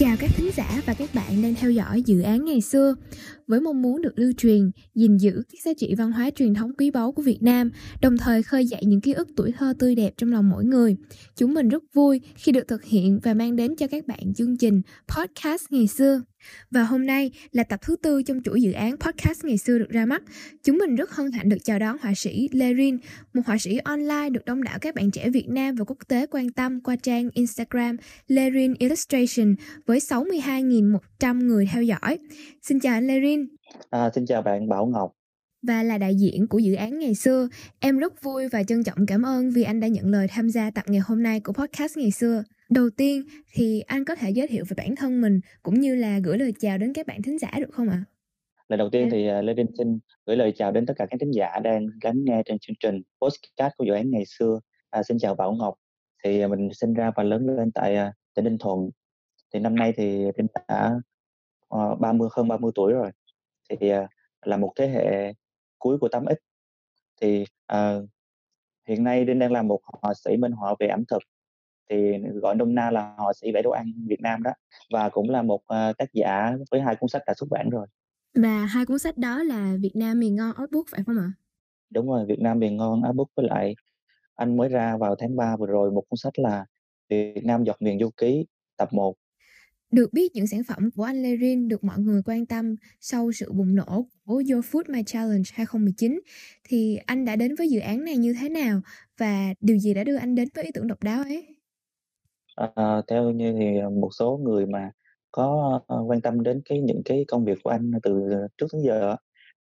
Chào các thính giả và các bạn đang theo dõi dự án ngày xưa. Với mong muốn được lưu truyền, gìn giữ các giá trị văn hóa truyền thống quý báu của Việt Nam, đồng thời khơi dậy những ký ức tuổi thơ tươi đẹp trong lòng mỗi người. Chúng mình rất vui khi được thực hiện và mang đến cho các bạn chương trình Podcast ngày xưa. Và hôm nay là tập thứ tư trong chuỗi dự án podcast ngày xưa được ra mắt. Chúng mình rất hân hạnh được chào đón họa sĩ Lê Rin, một họa sĩ online được đông đảo các bạn trẻ Việt Nam và quốc tế quan tâm qua trang Instagram Lê Rin Illustration với 62.100 người theo dõi. Xin chào anh Lê Rin. À, xin chào bạn Bảo Ngọc. Và là đại diện của dự án ngày xưa, em rất vui và trân trọng cảm ơn vì anh đã nhận lời tham gia tập ngày hôm nay của podcast ngày xưa. Đầu tiên thì anh có thể giới thiệu về bản thân mình cũng như là gửi lời chào đến các bạn thính giả được không ạ? Lời đầu tiên thì uh, Lê Đinh xin gửi lời chào đến tất cả các thính giả đang lắng nghe trên chương trình podcast của dự án ngày xưa. À, xin chào Bảo Ngọc. Thì uh, mình sinh ra và lớn lên tại uh, tỉnh Ninh Thuận. Thì năm nay thì Đinh đã uh, 30 hơn 30 tuổi rồi. Thì uh, là một thế hệ cuối của 8X. Thì uh, hiện nay Đinh đang làm một họa sĩ minh họa về ẩm thực thì gọi nôm na là họa sĩ vẽ đồ ăn Việt Nam đó và cũng là một uh, tác giả với hai cuốn sách đã xuất bản rồi. Và hai cuốn sách đó là Việt Nam miền ngon artbook phải không ạ? Đúng rồi, Việt Nam miền ngon artbook với lại anh mới ra vào tháng 3 vừa rồi một cuốn sách là Việt Nam giọt miền du ký tập 1 được biết những sản phẩm của anh Lerin được mọi người quan tâm sau sự bùng nổ của Your Food My Challenge 2019 thì anh đã đến với dự án này như thế nào và điều gì đã đưa anh đến với ý tưởng độc đáo ấy? À, theo như thì một số người mà có ờ, quan tâm đến cái những cái công việc của anh từ trước đến giờ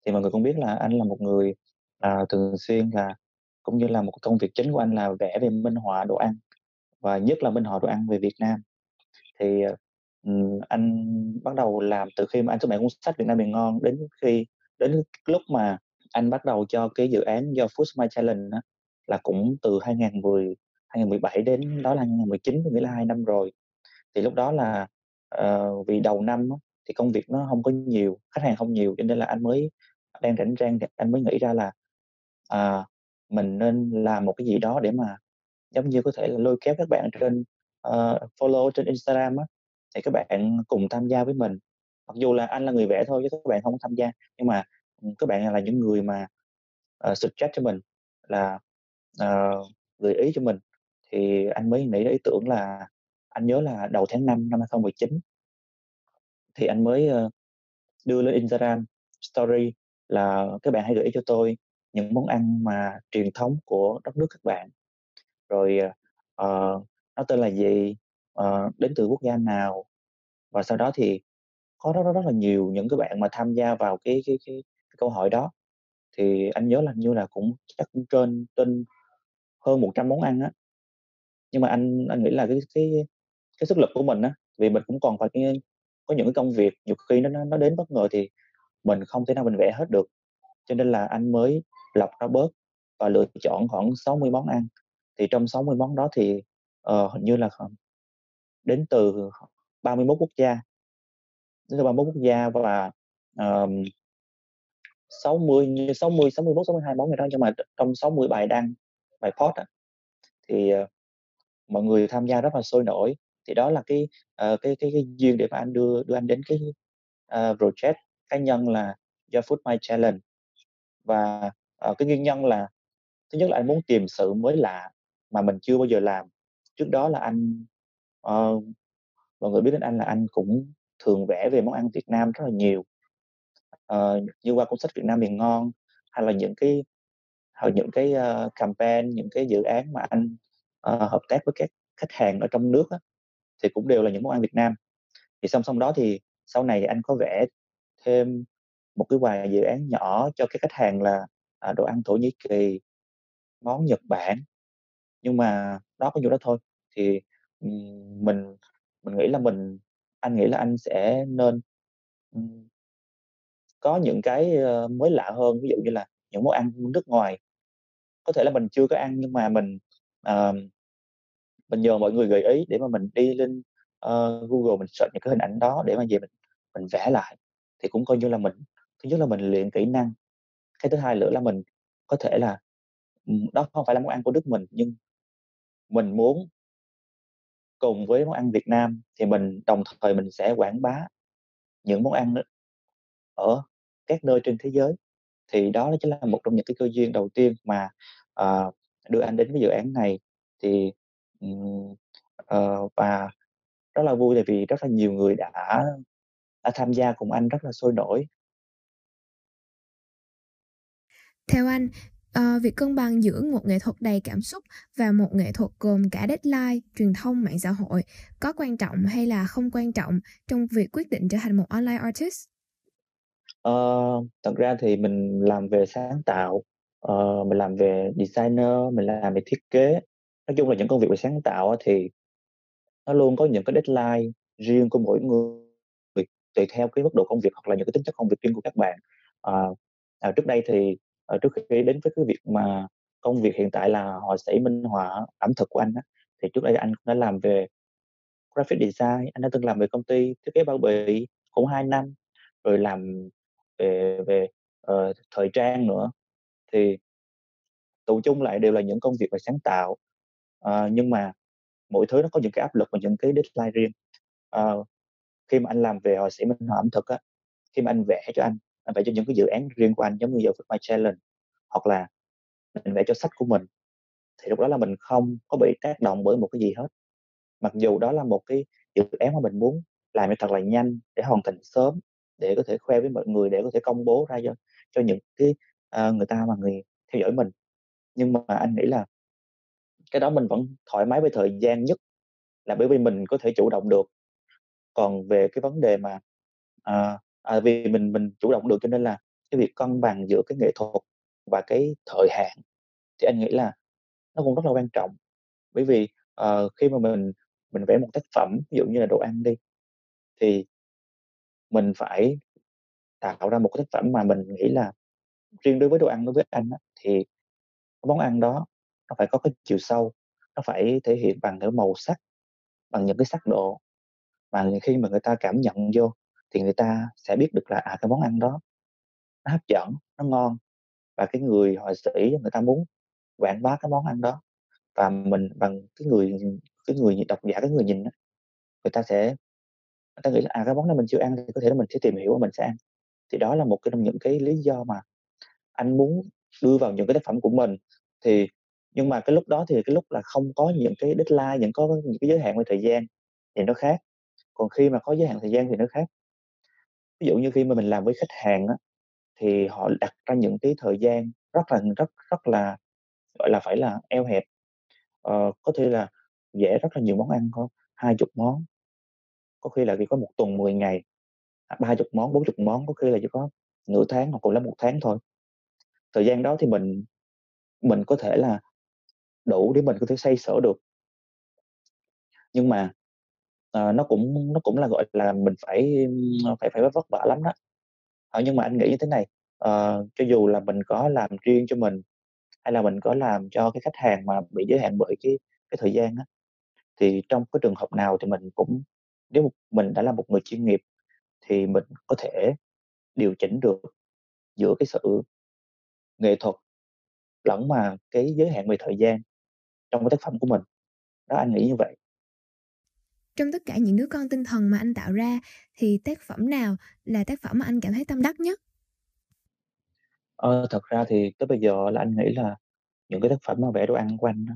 thì mọi người cũng biết là anh là một người à, thường xuyên là cũng như là một công việc chính của anh là vẽ về minh họa đồ ăn và nhất là minh họa đồ ăn về Việt Nam thì ờ, anh bắt đầu làm từ khi mà anh xuất bản cuốn sách Việt Nam miền ngon đến khi đến lúc mà anh bắt đầu cho cái dự án do Food Smile Challenge đó, là cũng từ 2010 2017 đến đó là 2019 nghĩa là hai năm rồi. Thì lúc đó là uh, vì đầu năm thì công việc nó không có nhiều khách hàng không nhiều cho nên là anh mới đang rảnh rang thì anh mới nghĩ ra là uh, mình nên làm một cái gì đó để mà giống như có thể là lôi kéo các bạn trên uh, follow trên Instagram á thì các bạn cùng tham gia với mình. Mặc dù là anh là người vẽ thôi chứ các bạn không tham gia nhưng mà ừ, các bạn là những người mà uh, suggest cho mình là uh, gợi ý cho mình. Thì anh mới nghĩ ý tưởng là anh nhớ là đầu tháng 5 năm 2019 thì anh mới uh, đưa lên Instagram story là các bạn hãy gửi ý cho tôi những món ăn mà truyền thống của đất nước các bạn. Rồi uh, nó tên là gì? Ờ, đến từ quốc gia nào? Và sau đó thì có rất rất rất là nhiều những cái bạn mà tham gia vào cái cái cái, cái câu hỏi đó. Thì anh nhớ là như là cũng chắc cũng trên trên hơn 100 món ăn á. Nhưng mà anh anh nghĩ là cái cái cái sức lực của mình á vì mình cũng còn phải cái, có những cái công việc nhiều khi nó nó đến bất ngờ thì mình không thể nào mình vẽ hết được. Cho nên là anh mới lọc ra bớt và lựa chọn khoảng 60 món ăn. Thì trong 60 món đó thì uh, hình như là đến từ 31 quốc gia. Đến từ 31 quốc gia và um, 60 như 60 61 62 món người đó nhưng mà trong 60 bài đăng bài post à, thì uh, mọi người tham gia rất là sôi nổi. Thì đó là cái uh, cái cái cái duyên để mà anh đưa đưa anh đến cái uh, project cá nhân là do Food My Challenge. Và uh, cái nguyên nhân là thứ nhất là anh muốn tìm sự mới lạ mà mình chưa bao giờ làm. Trước đó là anh uh, mọi người biết đến anh là anh cũng thường vẽ về món ăn Việt Nam rất là nhiều. Uh, như qua cuốn sách Việt Nam miền ngon hay là những cái hoặc những cái uh, campaign những cái dự án mà anh uh, hợp tác với các khách hàng ở trong nước á, thì cũng đều là những món ăn Việt Nam. Thì song song đó thì sau này anh có vẽ thêm một cái vài dự án nhỏ cho các khách hàng là à, đồ ăn Thổ Nhĩ Kỳ món Nhật Bản. Nhưng mà đó có nhiêu đó thôi thì mình mình nghĩ là mình anh nghĩ là anh sẽ nên có những cái ờ, mới lạ hơn. Ví dụ như là những món ăn nước ngoài. Có thể là mình chưa có ăn nhưng mà mình uh, mình nhờ mọi người gợi ý để mà mình đi lên uh, Google mình search những cái hình ảnh đó để mà về mình mình vẽ lại. Thì cũng coi như là mình thứ nhất là mình luyện kỹ năng. Cái thứ hai nữa là mình có thể là đó không phải là món ăn của nước mình nhưng mình muốn cùng với món ăn Việt Nam thì mình đồng thời mình sẽ quảng bá những món ăn ở các nơi trên thế giới. Thì đó chính là một trong những cái cơ duyên đầu tiên mà, uh, đưa anh đến cái dự án này. Thì, um, uh, và rất là vui tại vì rất là nhiều người đã đã tham gia cùng anh rất là sôi nổi. Theo anh, À, việc cân bằng giữa một nghệ thuật đầy cảm xúc và một nghệ thuật gồm cả deadline, truyền thông, mạng xã hội có quan trọng hay là không quan trọng trong việc quyết định trở thành một online artist? Ờ, thật ra thì mình làm về sáng tạo, ờ, mình làm về designer, mình làm về thiết kế. Nói chung là những công việc về sáng tạo thì nó luôn có những cái deadline riêng của mỗi người, tùy theo cái mức độ công việc hoặc là những cái tính chất công việc riêng của các bạn. Ờ, à, trước đây thì, Ờ, trước khi đến với cái việc mà công việc hiện tại là họa sĩ minh họa ẩm thực của anh á, thì trước đây anh cũng đã làm về graphic design, anh đã từng làm về công ty thiết kế bao bì cũng 2 năm, rồi làm về về, uh, thời trang nữa. Thì tụ chung lại đều là những công việc về sáng tạo, uh, nhưng mà mỗi thứ nó có những cái áp lực và những cái deadline riêng. uh, khi mà anh làm về họa sĩ minh họa ẩm thực á, khi mà anh vẽ cho anh, anh vẽ cho những cái dự án riêng của anh giống như giờ Food My Challenge, hoặc là mình vẽ cho sách của mình, thì lúc đó là mình không có bị tác động bởi một cái gì hết. Mặc dù đó là một cái dự án mà mình muốn làm cho thật là nhanh để hoàn thành sớm, để có thể khoe với mọi người, để có thể công bố ra cho cho những cái, uh, người ta mà người theo dõi mình. Nhưng mà anh nghĩ là cái đó mình vẫn thoải mái với thời gian nhất là bởi vì mình có thể chủ động được. Còn về cái vấn đề mà, uh, à, vì mình mình chủ động được cho nên là cái việc cân bằng giữa cái nghệ thuật và cái thời hạn thì anh nghĩ là nó cũng rất là quan trọng. Bởi vì, ờ, khi mà mình mình vẽ một tác phẩm, ví dụ như là đồ ăn đi, thì mình phải tạo ra một cái tác phẩm mà mình nghĩ là riêng đối với đồ ăn đối với anh á, thì cái món ăn đó nó phải có cái chiều sâu, nó phải thể hiện bằng cái màu sắc, bằng những cái sắc độ. mà khi mà người ta cảm nhận vô thì người ta sẽ biết được là, à, cái món ăn đó nó hấp dẫn, nó ngon và cái người họa sĩ người ta muốn quảng bá cái món ăn đó. Và mình bằng cái người cái người độc giả, cái người nhìn đó người ta sẽ người ta nghĩ là, à, cái món này mình chưa ăn thì có thể là mình sẽ tìm hiểu và mình sẽ ăn. Thì đó là một cái trong những cái lý do mà anh muốn đưa vào những cái tác phẩm của mình. Thì nhưng mà cái lúc đó thì cái lúc là không có những cái deadline, những có những cái giới hạn về thời gian thì nó khác, còn khi mà có giới hạn thời gian thì nó khác. Ví dụ như khi mà mình làm với khách hàng á, thì họ đặt ra những cái thời gian rất là rất rất là, gọi là, phải là eo hẹp. Ờ, có thể là vẽ rất là nhiều món ăn, có 20 món, có khi là chỉ có một tuần 10 ngày, à, ba chục món, 40 món, có khi là chỉ có nửa tháng hoặc cùng lắm một tháng thôi. Thời gian đó thì mình mình có thể là đủ để mình có thể xây sở được. Nhưng mà, ờ, nó cũng nó cũng là, gọi là, mình phải, phải phải vất vả lắm đó. Ờ, nhưng mà anh nghĩ như thế này, ờ, cho dù là mình có làm riêng cho mình, hay là mình có làm cho cái khách hàng mà bị giới hạn bởi cái cái thời gian á, thì trong cái trường hợp nào thì mình cũng nếu mình đã là một người chuyên nghiệp thì mình có thể điều chỉnh được giữa cái sự nghệ thuật lẫn mà cái giới hạn về thời gian trong cái tác phẩm của mình. Đó, anh nghĩ như vậy. Trong tất cả những đứa con tinh thần mà anh tạo ra thì tác phẩm nào là tác phẩm mà anh cảm thấy tâm đắc nhất? Ờ, thật ra thì tới bây giờ là anh nghĩ là những cái tác phẩm mà vẽ đồ ăn của anh đó,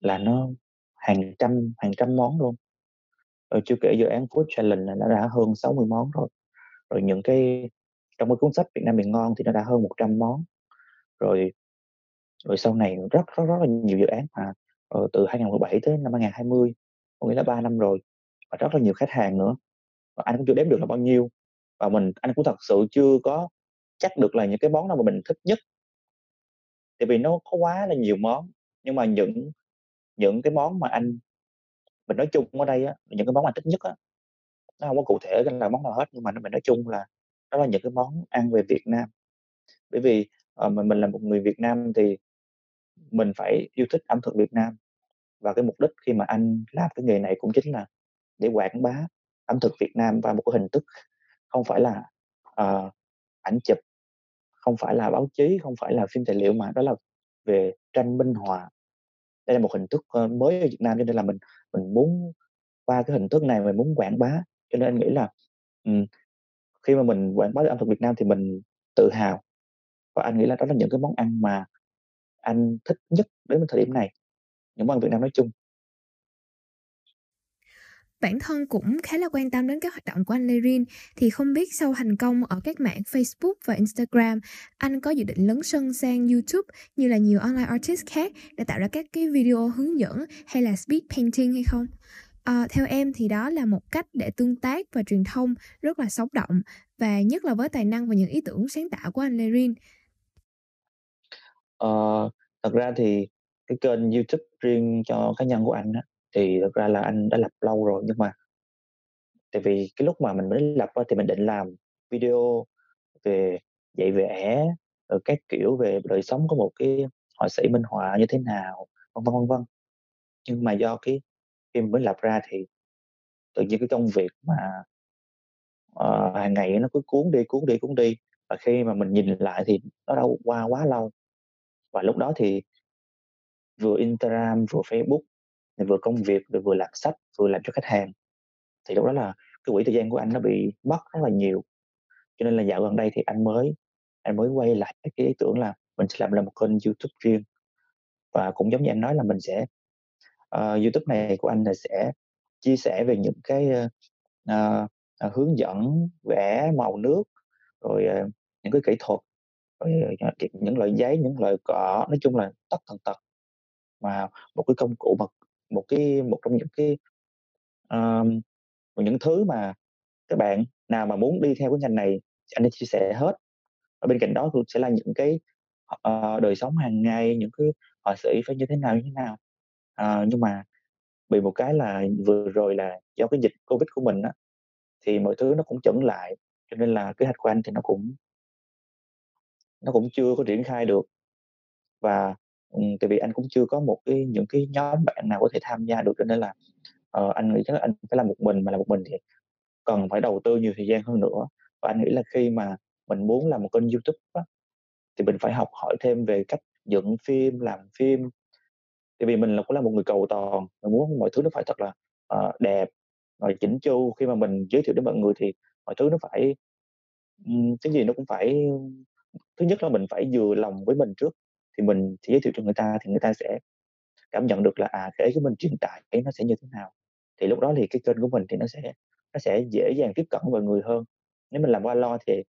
là nó hàng trăm hàng trăm món luôn. Rồi chưa kể dự án Food Challenge là nó đã hơn 60 món rồi. Rồi những cái trong cái cuốn sách Việt Nam miền ngon thì nó đã hơn 100 món. Rồi rồi sau này rất rất rất là nhiều dự án mà, ờ, từ 2017 tới năm 2020, có nghĩa là 3 năm rồi, và rất là nhiều khách hàng nữa. Và anh cũng chưa đếm được là bao nhiêu, và mình anh cũng thật sự chưa có chắc được là những cái món nào mà mình thích nhất. Tại vì nó có quá là nhiều món, nhưng mà những những cái món mà anh mình nói chung ở đây á, những cái món mà thích nhất á, nó không có cụ thể là món nào hết, nhưng mà mình nói chung là đó là những cái món ăn về Việt Nam. Bởi vì, ờ, uh, mình mình là một người Việt Nam thì mình phải yêu thích ẩm thực Việt Nam, và cái mục đích khi mà anh làm cái nghề này cũng chính là để quảng bá ẩm thực Việt Nam qua một cái hình thức không phải là, uh, ảnh chụp, không phải là báo chí, không phải là phim tài liệu mà đó là về tranh minh họa. đây là một hình thức, ờ, mới ở Việt Nam cho nên là mình mình muốn qua cái hình thức này mình muốn quảng bá. Cho nên anh nghĩ là, um, khi mà mình quảng bá được ẩm thực Việt Nam thì mình tự hào và anh nghĩ là đó là những cái món ăn mà anh thích nhất đến thời điểm này, những món ăn Việt Nam nói chung. Bản thân cũng khá là quan tâm đến các hoạt động của anh Lê Rin, thì không biết sau thành công ở các mạng Facebook và Instagram, anh có dự định lấn sân sang YouTube như là nhiều online artist khác để tạo ra các cái video hướng dẫn hay là speed painting hay không? Ờ, theo em thì đó là một cách để tương tác và truyền thông rất là sống động và nhất là với tài năng và những ý tưởng sáng tạo của anh Lê Rin. Ờ, thật ra thì cái kênh YouTube riêng cho cá nhân của anh á, thì thực ra là anh đã lập lâu rồi, nhưng mà tại vì cái lúc mà mình mới lập á, thì mình định làm video về dạy vẽ, rồi các kiểu về đời sống của một cái họa sĩ minh họa như thế nào, vân vân, vân vân. Nhưng mà do cái khi mới lập ra thì tự nhiên cái công việc mà uh, hàng ngày nó cứ cuốn đi, cuốn đi, cuốn đi, và khi mà mình nhìn lại thì nó đã qua quá lâu. Và lúc đó thì vừa Instagram, vừa Facebook, vừa công việc, rồi vừa làm sách, vừa làm cho khách hàng. Thì lúc đó là cái quỹ thời gian của anh nó bị mất rất là nhiều. Cho nên là dạo gần đây thì anh mới anh mới quay lại cái ý tưởng là mình sẽ làm là một kênh YouTube riêng. Và cũng giống như anh nói là mình sẽ uh, YouTube này của anh là sẽ chia sẻ về những cái, uh, uh, hướng dẫn vẽ màu nước, rồi, uh, những cái kỹ thuật, rồi, uh, những loại giấy, những loại cọ, nói chung là tất tần tật. Mà một cái công cụ mà một cái một trong những cái, ờm, một những thứ mà các bạn nào mà muốn đi theo cái ngành này anh sẽ chia sẻ hết. Và bên cạnh đó cũng sẽ là những cái, ờ, đời sống hàng ngày, những cái họa sĩ phải như thế nào, như thế nào. Ờ, nhưng mà bị một cái là vừa rồi là do cái dịch Covid của mình á, thì mọi thứ nó cũng chững lại, cho nên là kế hoạch của anh thì nó cũng nó cũng chưa có triển khai được. Và, ừm, tại vì anh cũng chưa có một cái những cái nhóm bạn nào có thể tham gia được, cho nên là, ờ, anh nghĩ chắc là anh phải làm một mình, mà làm một mình thì cần phải đầu tư nhiều thời gian hơn nữa. Và anh nghĩ là khi mà mình muốn làm một kênh YouTube á, thì mình phải học hỏi thêm về cách dựng phim, làm phim. Tại vì mình là cũng là một người cầu toàn, mình muốn mọi thứ nó phải thật là, ờ, đẹp, rồi chỉn chu. Khi mà mình giới thiệu đến mọi người thì mọi thứ nó phải ừm, cái gì nó cũng phải thứ nhất là mình phải vừa lòng với mình trước, thì mình sẽ giới thiệu cho người ta thì người ta sẽ cảm nhận được là, à, cái ý của mình truyền tải cái nó sẽ như thế nào. Thì lúc đó thì cái kênh của mình thì nó sẽ nó sẽ dễ dàng tiếp cận mọi người hơn. Nếu mình làm qua lo thì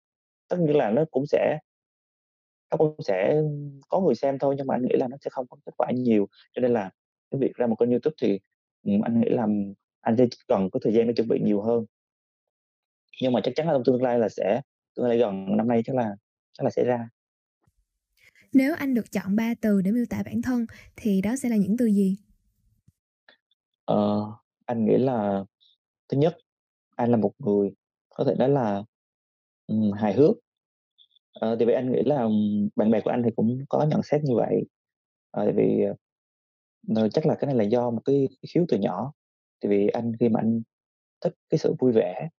tất nhiên là nó cũng sẽ nó cũng sẽ có người xem thôi, nhưng mà anh nghĩ là nó sẽ không có kết quả nhiều. Cho nên là cái việc ra một kênh YouTube thì, ừ, anh nghĩ là anh sẽ cần có thời gian để chuẩn bị nhiều hơn. Nhưng mà chắc chắn là trong tương lai là sẽ tương lai gần năm nay chắc là chắc là sẽ ra. Nếu anh được chọn 3 từ để miêu tả bản thân thì đó sẽ là những từ gì? Ờ, anh nghĩ là thứ nhất, anh là một người có thể nói là, um, hài hước. Ờ, thì vậy anh nghĩ là bạn bè của anh thì cũng có nhận xét như vậy. Ờ, tại vì, uh, chắc là cái này là do một cái khiếu từ nhỏ. Tại vì anh khi mà anh thích cái sự vui vẻ.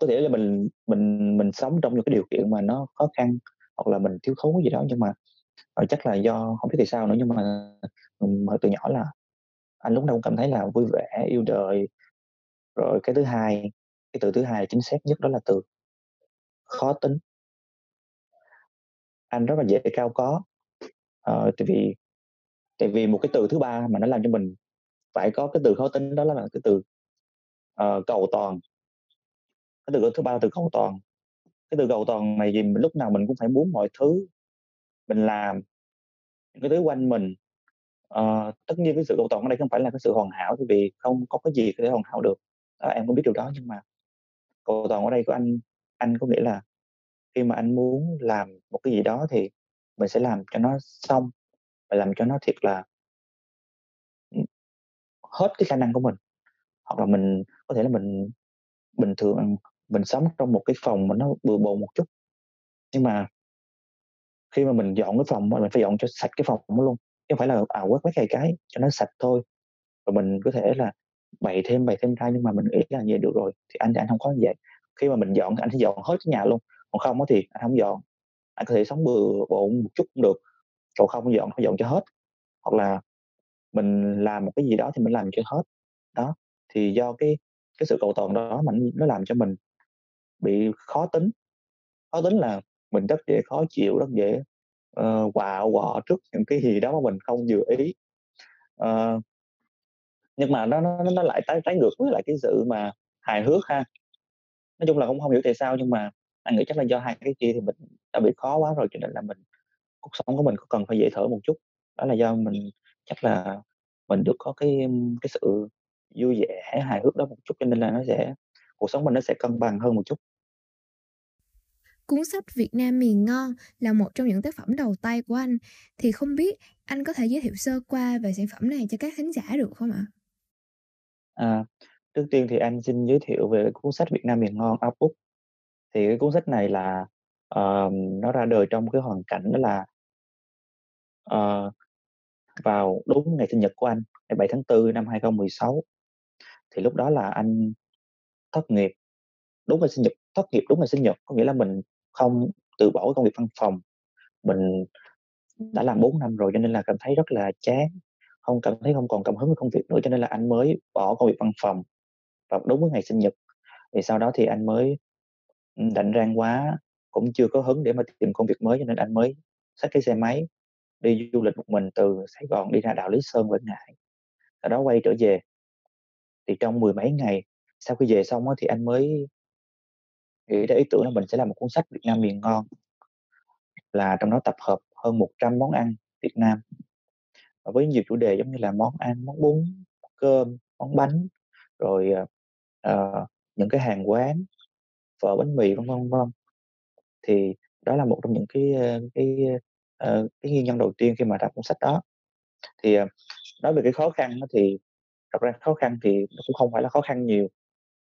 Có thể là mình mình mình sống trong những cái điều kiện mà nó khó khăn, hoặc là mình thiếu thốn cái gì đó, nhưng mà, ờ, chắc là do không biết tại sao nữa, nhưng mà, ừm, từ nhỏ là anh lúc nào cũng cảm thấy là vui vẻ, yêu đời. Rồi cái thứ hai, cái từ thứ hai chính xác nhất đó là từ khó tính. Anh rất là dễ cao có, ờ, tại vì tại vì một cái từ thứ ba mà nó làm cho mình phải có cái từ khó tính đó là cái từ, uh, cầu toàn. Cái từ thứ ba là từ cầu toàn. Cái từ cầu toàn này thì lúc nào mình cũng phải muốn mọi thứ mình làm, những cái thứ quanh mình ờ, tất nhiên cái sự cầu toàn ở đây không phải là cái sự hoàn hảo, bởi vì không có cái gì có thể hoàn hảo được, à, em cũng biết điều đó. Nhưng mà cầu toàn ở đây của anh anh có nghĩa là khi mà anh muốn làm một cái gì đó thì mình sẽ làm cho nó xong và làm cho nó thiệt là ừ, hết cái khả năng của mình. Hoặc là mình có thể là mình bình thường mình sống trong một cái phòng mà nó bừa bộn một chút, nhưng mà khi mà mình dọn cái phòng mình phải dọn cho sạch cái phòng đó luôn, chứ không phải là, à, quét mấy cái cái cho nó sạch thôi. Rồi mình có thể là bày thêm, bày thêm ra, nhưng mà mình nghĩ là vậy được rồi, thì anh thì anh không có như vậy. Khi mà mình dọn thì anh sẽ dọn hết cái nhà luôn, còn không á thì anh không dọn. Anh có thể sống bừa bộn một chút cũng được, còn không dọn phải dọn cho hết. Hoặc là mình làm một cái gì đó thì mình làm cho hết. Đó, thì do cái cái sự cầu toàn đó mà nó làm cho mình bị khó tính. Khó tính là mình rất dễ khó chịu, rất dễ, ờ, quạu quọ trước những cái gì đó mà mình không vừa ý. uh, Nhưng mà nó nó nó lại tái tái ngược với lại cái sự mà hài hước ha. Nói chung là cũng không hiểu tại sao nhưng mà anh nghĩ chắc là do hai cái kia thì mình đã bị khó quá rồi, cho nên là mình cuộc sống của mình cũng cần phải dễ thở một chút. Đó là do mình chắc là mình được có cái, cái sự vui vẻ, hài hước đó một chút cho nên là nó sẽ cuộc sống mình nó sẽ cân bằng hơn một chút. Cuốn sách Việt Nam miền ngon là một trong những tác phẩm đầu tay của anh, thì không biết anh có thể giới thiệu sơ qua về sản phẩm này cho các khán giả được không ạ? À, trước tiên thì anh xin giới thiệu về cuốn sách Việt Nam miền ngon Artbook. Thì cái cuốn sách này là, uh, nó ra đời trong cái hoàn cảnh đó là uh, vào đúng ngày sinh nhật của anh, ngày 7 tháng 4 năm 2016. Thì lúc đó là anh thất nghiệp, đúng ngày sinh nhật thất nghiệp đúng ngày sinh nhật, có nghĩa là mình không từ bỏ công việc văn phòng. Mình đã làm 4 năm rồi cho nên là cảm thấy rất là chán, không cảm thấy không còn cảm hứng với công việc nữa, cho nên là anh mới bỏ công việc văn phòng vào đúng với ngày sinh nhật. Thì sau đó thì anh mới, ừm, rang quá, cũng chưa có hứng để mà tìm công việc mới cho nên anh mới xách cái xe máy đi du lịch một mình từ Sài Gòn đi ra đảo Lý Sơn, Vĩnh Ngãi, sau đó quay trở về. Thì trong mười mấy ngày sau khi về xong á thì anh mới nghĩ tới ý tưởng là mình sẽ làm một cuốn sách Việt Nam miền ngon. Là trong đó tập hợp hơn 100 món ăn Việt Nam. Và với nhiều chủ đề giống như là món ăn, món bún, cơm, món bánh, rồi, uh, những cái hàng quán, phở, bánh mì, vân vân, vân. Thì đó là một trong những cái, ờ, cái, cái nguyên nhân đầu tiên khi mà ra cuốn sách đó. Thì, nói về cái khó khăn thì thật ra khó khăn thì nó cũng không phải là khó khăn nhiều,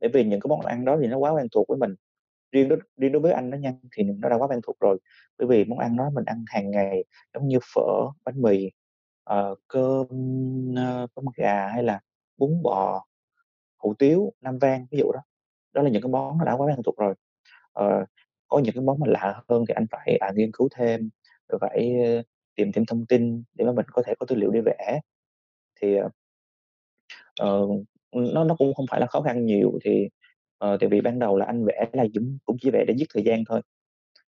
bởi vì những cái món ăn đó thì nó quá quen thuộc với mình. Riêng đối riêng đối với anh nó nhanh thì nó đã quá quen thuộc rồi, bởi vì món ăn đó mình ăn hàng ngày giống như phở, bánh mì, uh, cơm, ờ, uh, cơm gà hay là bún bò, hủ tiếu, Nam Vang, ví dụ đó. Đó là những cái món nó đã quá quen thuộc rồi. uh, có những cái món mà lạ hơn thì anh phải, à, nghiên cứu thêm, rồi phải, uh, tìm thêm thông tin để mà mình có thể có tư liệu để vẽ. Thì, uh, nó nó cũng không phải là khó khăn nhiều, thì, ờ, tại vì ban đầu là anh vẽ là cũng cũng chỉ vẽ để giết thời gian thôi.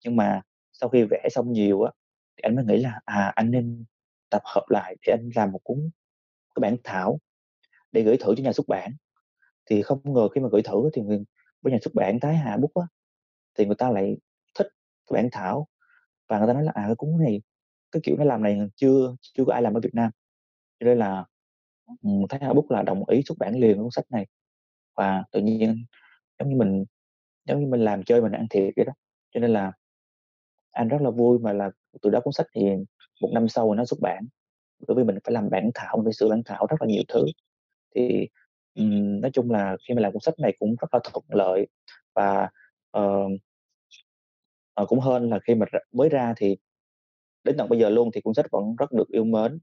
Nhưng mà sau khi vẽ xong nhiều á, thì anh mới nghĩ là, à, anh nên tập hợp lại để anh làm một cuốn cái bản thảo để gửi thử cho nhà xuất bản. Thì không ngờ khi mà gửi thử thì người với nhà xuất bản Thái Hà bút á, thì người ta lại thích cái bản thảo và người ta nói là, à, cái cuốn này, cái kiểu nó làm này chưa chưa có ai làm ở Việt Nam. Cho nên là, ừ, Thái Hà bút là đồng ý xuất bản liền cuốn sách này. Và tự nhiên giống như mình giống như mình làm chơi mình ăn thiệt vậy đó. Cho nên là anh rất là vui mà là từ đó cuốn sách thì một năm sau nó xuất bản, bởi vì mình phải làm bản thảo, mình phải sửa bản thảo rất là nhiều thứ. Thì, um, nói chung là khi mà làm cuốn sách này cũng rất là thuận lợi và, uh, uh, cũng hơn là khi mà mới ra thì đến tận bây giờ luôn thì cuốn sách vẫn rất được yêu mến.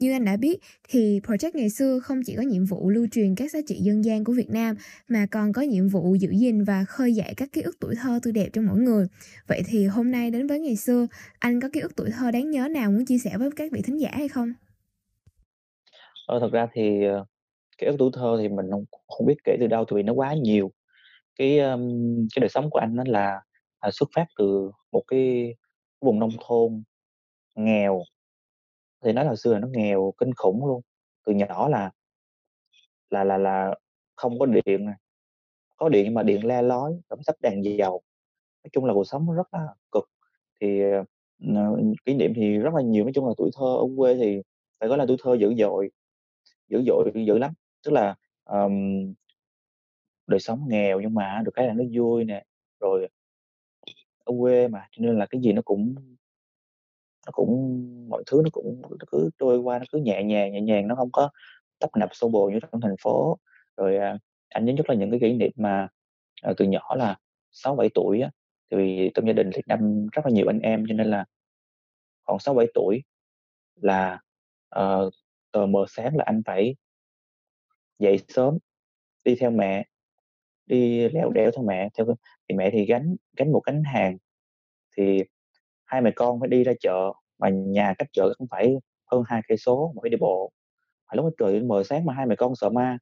Như anh đã biết thì project ngày xưa không chỉ có nhiệm vụ lưu truyền các giá trị dân gian của Việt Nam, mà còn có nhiệm vụ giữ gìn và khơi dậy các ký ức tuổi thơ tươi đẹp trong mỗi người. Vậy thì hôm nay đến với ngày xưa, anh có ký ức tuổi thơ đáng nhớ nào muốn chia sẻ với các vị thính giả hay không? Ờ, thật ra thì, ờ, ký ức tuổi thơ thì mình không, không biết kể từ đâu tại vì nó quá nhiều. Cái, um, cái đời sống của anh nó là, là xuất phát từ một cái vùng nông thôn nghèo. Thì nói hồi xưa là nó nghèo kinh khủng luôn, từ nhỏ là là là là không có điện nè, có điện nhưng mà điện le lói, rồi sắp đèn dầu. Nói chung là cuộc sống nó rất là cực. Thì, ờ, kỷ niệm thì rất là nhiều, nói chung là tuổi thơ ở quê thì phải nói là tuổi thơ dữ dội, dữ dội, dữ lắm. Tức là, ờm đời sống nghèo nhưng mà á được cái là nó vui nè, rồi ở quê mà, cho nên là cái gì nó cũng nó cũng mọi thứ nó cũng nó cứ trôi qua, nó cứ nhẹ nhàng, nhẹ nhàng, nó hông có tấp nập xô bồ như trong thành phố. Rồi, à, anh nhớ nhất là những cái kỷ niệm mà, ờ, từ nhỏ là 6-7 tuổi á, tại vì trong gia đình thì năm rất là nhiều anh em cho nên là khoảng 6-7 tuổi là, ờ, tờ mờ sáng là anh phải dậy sớm, đi theo mẹ, đi leo đéo theo mẹ, theo thì mẹ thì gánh gánh một gánh hàng, thì hai mẹ con phải đi ra chợ, mà nhà cách chợ cũng phải hơn hai cây số mà phải đi bộ. Mà lúc đó trời mờ sáng mà hai mẹ con sợ ma.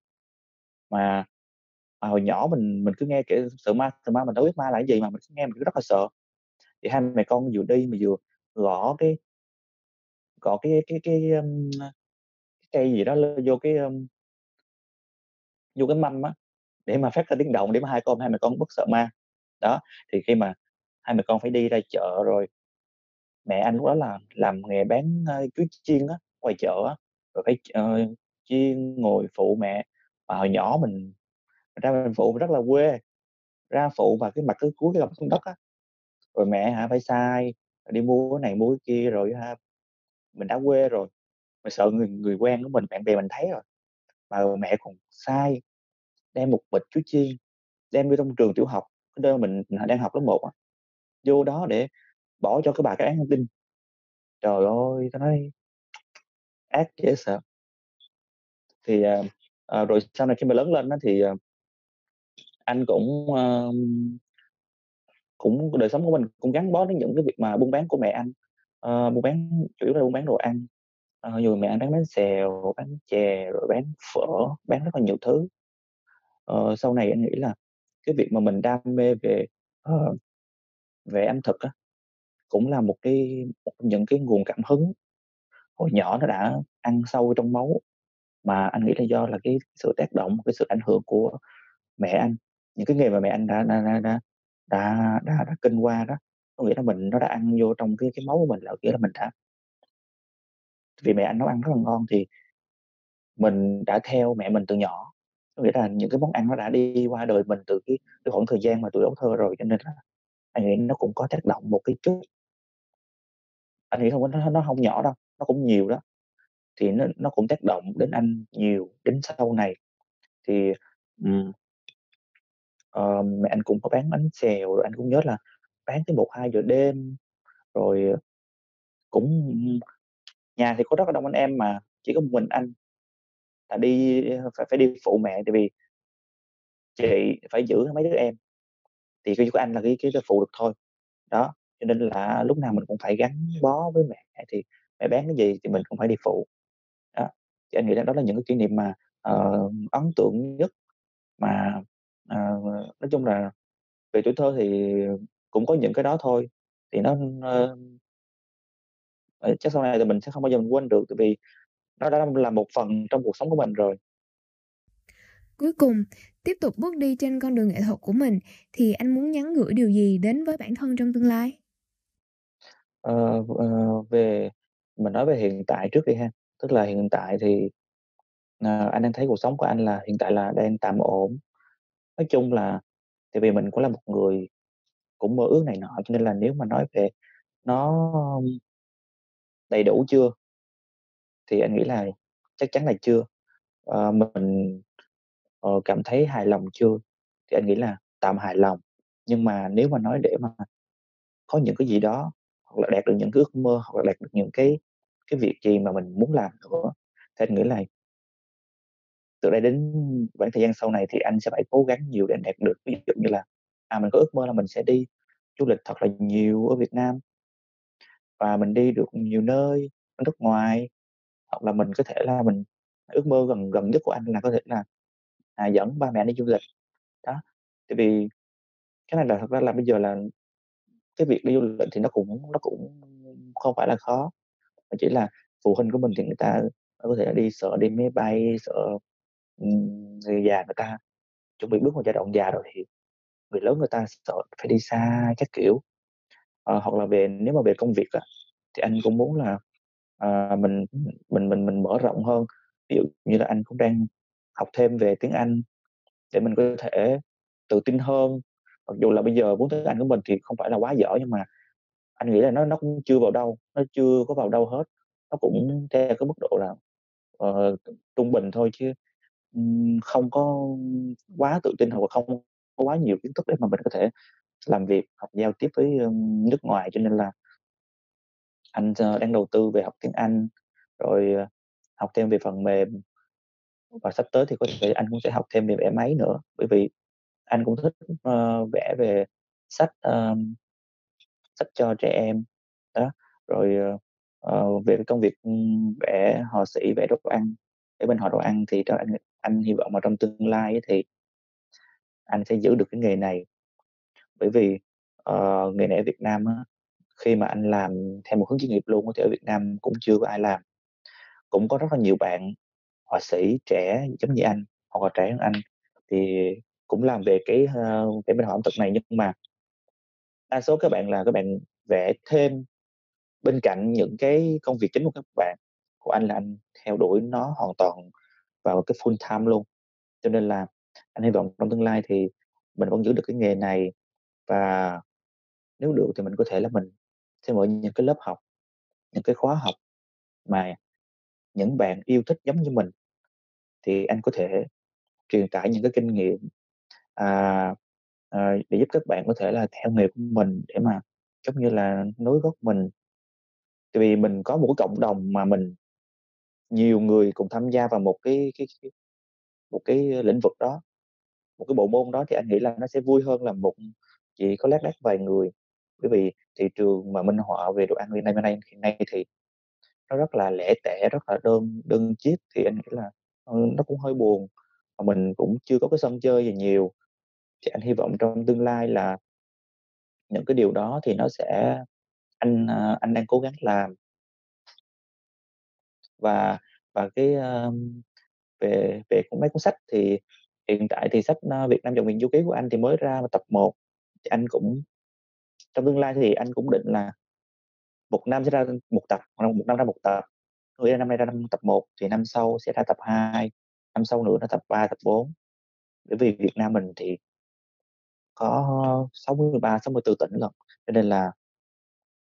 Mà mà hồi nhỏ mình mình cứ nghe kể sợ ma, sợ ma mình đâu biết ma là cái gì mà mình cứ nghe mình cứ rất là sợ. Thì hai mẹ con vừa đi mà vừa gõ cái gõ cái cái cái, ưm, cái cây gì đó vô cái, um, vô cái mâm á, để mà phát ra tiếng động để mà hai con hai mẹ con bất sợ ma. Đó, thì khi mà hai mẹ con phải đi ra chợ rồi mẹ anh lúc đó là làm nghề bán, ơ, chuối chiên á, ngoài chợ á, rồi phải uh, chiên ngồi phụ mẹ. Mà hồi nhỏ mình ra mình phụ rất là quê, ra phụ và cái mặt cứ cúi cái gầm xuống đất á, rồi mẹ hả phải sai đi mua cái này mua cái kia rồi ha mình đã quê rồi, mình sợ người người quen của mình, bạn bè mình thấy rồi, mà mẹ còn sai đem một bịch chuối chiên, đem đi trong trường tiểu học, cái nơi mình đang học lớp 1 á, vô đó để bỏ cho cái bà cái án thông tin. Trời ơi, ta nói ác dễ sợ. Thì, à, à, rồi sau này khi mà lớn lên đó thì, à, anh cũng, à, cũng đời sống của mình cũng gắn bó đến những cái việc mà buôn bán của mẹ anh, à, buôn bán chủ yếu là buôn bán đồ ăn. à, dù mẹ anh bán bánh xèo, bán chè, rồi bán phở, bán rất là nhiều thứ. à, sau này anh nghĩ là cái việc mà mình đam mê về, uh, về ẩm thực á, cũng là một cái một trong những cái nguồn cảm hứng hồi nhỏ nó đã ăn sâu trong máu, mà anh nghĩ là do là cái sự tác động, cái sự ảnh hưởng của mẹ anh, những cái nghề mà mẹ anh đã đã đã đã đã đã đã kinh qua đó. Có nghĩa là mình nó đã ăn vô trong cái cái máu của mình là nghĩa là mình đã vì mẹ anh nấu ăn rất là ngon thì mình đã theo mẹ mình từ nhỏ, có nghĩa là những cái món ăn nó đã đi qua đời mình từ cái cái khoảng thời gian mà tuổi ấu thơ rồi, cho nên là anh nghĩ nó cũng có tác động một cái chút. Anh nghĩ không có nó nó không nhỏ đâu, nó cũng nhiều đó, thì nó nó cũng tác động đến anh nhiều, đến sau này. Thì, um, uh, mẹ anh cũng có bán bánh xèo, rồi anh cũng nhớ là bán tới một hai giờ đêm, rồi, ờ, cũng nhà thì có rất là đông anh em mà chỉ có một mình anh là đi ờ, phải phải đi phụ mẹ tại vì chị phải giữ mấy đứa em, thì cái của anh là cái cái phụ được thôi. Đó, cho nên là lúc nào mình cũng phải gắn bó với mẹ, thì mẹ bán cái gì thì mình cũng phải đi phụ. Đó, thì anh nghĩ là đó là những cái kỷ niệm mà, uh, ấn tượng nhất mà, uh, nói chung là về tuổi thơ thì cũng có những cái đó thôi, thì nó, uh, chắc sau này thì mình sẽ không bao giờ mình quên được, tại vì nó đã là một phần trong cuộc sống của mình rồi. Cuối cùng, tiếp tục bước đi trên con đường nghệ thuật của mình thì anh muốn nhắn gửi điều gì đến với bản thân trong tương lai? Ờ, ờ, về mình nói về hiện tại trước đi ha, tức là hiện tại thì, ờ, anh đang thấy cuộc sống của anh là hiện tại là đang tạm ổn. Nói chung là tại vì mình cũng là một người cũng mơ ước này nọ, cho nên là nếu mà nói về nó đầy đủ chưa? Thì anh nghĩ là chắc chắn là chưa. Ờ, mình, ờ, cảm thấy hài lòng chưa? Thì anh nghĩ là tạm hài lòng. Nhưng mà nếu mà nói để mà có những cái gì đó, hoặc là đạt được những cái ước mơ, hoặc là đạt được những cái cái việc gì mà mình muốn làm nữa, thì anh nghĩ là từ đây đến khoảng thời gian sau này thì anh sẽ phải cố gắng nhiều để đạt được. Ví dụ như là, à, mình có ước mơ là mình sẽ đi du lịch thật là nhiều ở Việt Nam. Và mình đi được nhiều nơi ở nước ngoài, hoặc là mình có thể là mình ước mơ gần gần nhất của anh là có thể là, à, dẫn ba mẹ đi du lịch. Đó, tại vì cái này là thật ra là bây giờ là cái việc đi du lịch thì nó cũng nó cũng không phải là khó, mà chỉ là phụ huynh của mình thì người ta có thể là đi sợ đi máy bay, sợ, ừm, người già người ta chuẩn bị bước vào giai đoạn già rồi thì người lớn người ta sợ phải đi xa các kiểu. Ờ, hoặc là về nếu mà về công việc á, thì anh cũng muốn là, à, mình, mình mình mình mở rộng hơn. Ví dụ như là anh cũng đang học thêm về tiếng Anh để mình có thể tự tin hơn. Mặc dù là bây giờ vốn tiếng Anh của mình thì không phải là quá giỏi, nhưng mà anh nghĩ là nó nó cũng chưa vào đâu, nó chưa có vào đâu hết. Nó cũng theo cái mức độ là, ờ, trung bình thôi chứ, không có quá tự tin hoặc là không có quá nhiều kiến thức để mà mình có thể làm việc hoặc giao tiếp với, nước ngoài. Cho nên là anh d đang đầu tư về học tiếng Anh, rồi, ờ, học thêm về phần mềm. Và sắp tới thì có thể anh cũng sẽ học thêm về vẽ máy nữa, bởi vì anh cũng thích, uh, vẽ về sách, ờm, sách cho trẻ em. Đó, rồi, uh, về cái công việc ừ, vẽ họa sĩ vẽ đồ ăn ở bên họ đồ ăn thì đó anh anh hy vọng mà trong tương lai thì anh sẽ giữ được cái nghề này bởi vì uh, nghề này ở Việt Nam á, khi mà anh làm theo một hướng chuyên nghiệp luôn thì ở Việt Nam cũng chưa có ai làm cũng có rất là nhiều bạn họa sĩ trẻ giống như anh hoặc là trẻ hơn anh thì cũng làm về cái uh, cái bên họa ẩm thực này. Nhưng mà đa số các bạn là các bạn vẽ thêm bên cạnh những cái công việc chính của các bạn của anh là anh theo đuổi nó hoàn toàn vào cái full time luôn. Cho nên là anh hy vọng trong tương lai thì mình vẫn giữ được cái nghề này và nếu được thì mình có thể là mình thêm mở những cái lớp học những cái khóa học mà những bạn yêu thích giống như mình thì anh có thể truyền tải những cái kinh nghiệm à, à, để giúp các bạn có thể là theo nghề của mình để mà giống như là nối gót mình. Tại vì mình có một cái cộng đồng mà mình nhiều người cùng tham gia vào một cái cái, cái một cái lĩnh vực đó một cái bộ môn đó thì anh nghĩ là nó sẽ vui hơn là một chỉ có lát đác vài người. Bởi vì thị trường mà minh họa về đồ ăn hiện nay hiện nay thì nó rất là lẻ tẻ rất là đơn đơn chiếc thì anh nghĩ là ừ, nó cũng hơi buồn. Mà mình cũng chưa có cái sân chơi gì nhiều thì anh hy vọng trong tương lai là những cái điều đó thì nó sẽ anh ờ, anh đang cố gắng làm. Và và cái um, về về mấy cuốn sách thì hiện tại thì sách uh, Việt Nam dòng miền du ký của anh thì mới ra tập 1 thì anh cũng trong tương lai thì anh cũng định là một năm sẽ ra một tập hoặc một năm ra một tập. Người năm nay ra năm tập 1 thì năm sau sẽ ra tập 2 năm sau nữa là tập 3 tập 4 bởi vì Việt Nam mình thì có 63 64 tỉnh lần cho nên là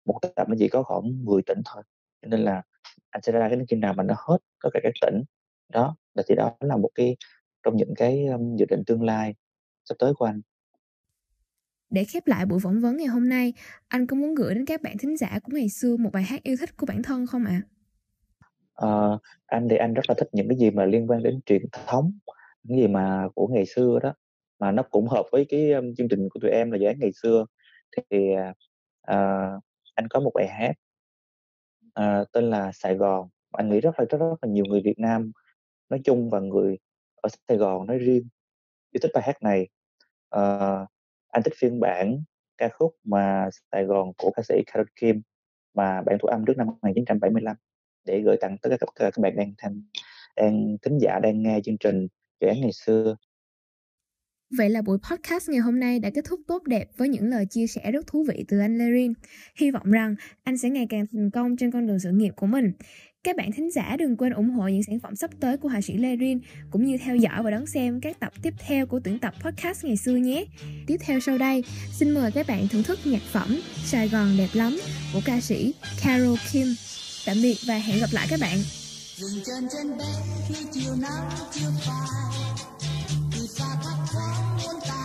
một tập nó chỉ có khoảng 10 tỉnh thôi cho nên là anh sẽ ra cái khi nào mà nó hết tất cả các tỉnh đó là thì đó là một cái trong những cái um, dự định tương lai sắp tới của anh để khép lại buổi phỏng vấn ngày hôm nay, anh có muốn gửi đến các bạn thính giả của ngày xưa một bài hát yêu thích của bản thân không ạ? À? À, anh thì anh rất là thích những cái gì mà liên quan đến truyền thống, những gì mà của ngày xưa đó mà nó cũng hợp với cái um, chương trình của tụi em là dự án ngày xưa. Thì uh, anh có một bài hát uh, tên là Sài Gòn. Anh nghĩ rất là rất, rất là nhiều người Việt Nam nói chung và người ở Sài Gòn nói riêng yêu thích bài hát này. Uh, anh thích phiên bản ca khúc mà Sài Gòn của ca sĩ Carol Kim mà bản thu âm trước năm 1975 để gửi tặng tất cả các, các bạn đang tham đang thính giả đang nghe chương trình dự án ngày xưa. Vậy là buổi podcast ngày hôm nay đã kết thúc tốt đẹp với những lời chia sẻ rất thú vị từ anh Lerin. Hy vọng rằng anh sẽ ngày càng thành công trên con đường sự nghiệp của mình. Các bạn thính giả đừng quên ủng hộ những sản phẩm sắp tới của họa sĩ Lerin cũng như theo dõi và đón xem các tập tiếp theo của tuyển tập podcast ngày xưa nhé. Tiếp theo sau đây, xin mời các bạn thưởng thức nhạc phẩm Sài Gòn đẹp lắm của ca sĩ Carol Kim. Tạm biệt và hẹn gặp lại các bạn. Dừng chân trên bến khi chiều nắng chưa phai Saca,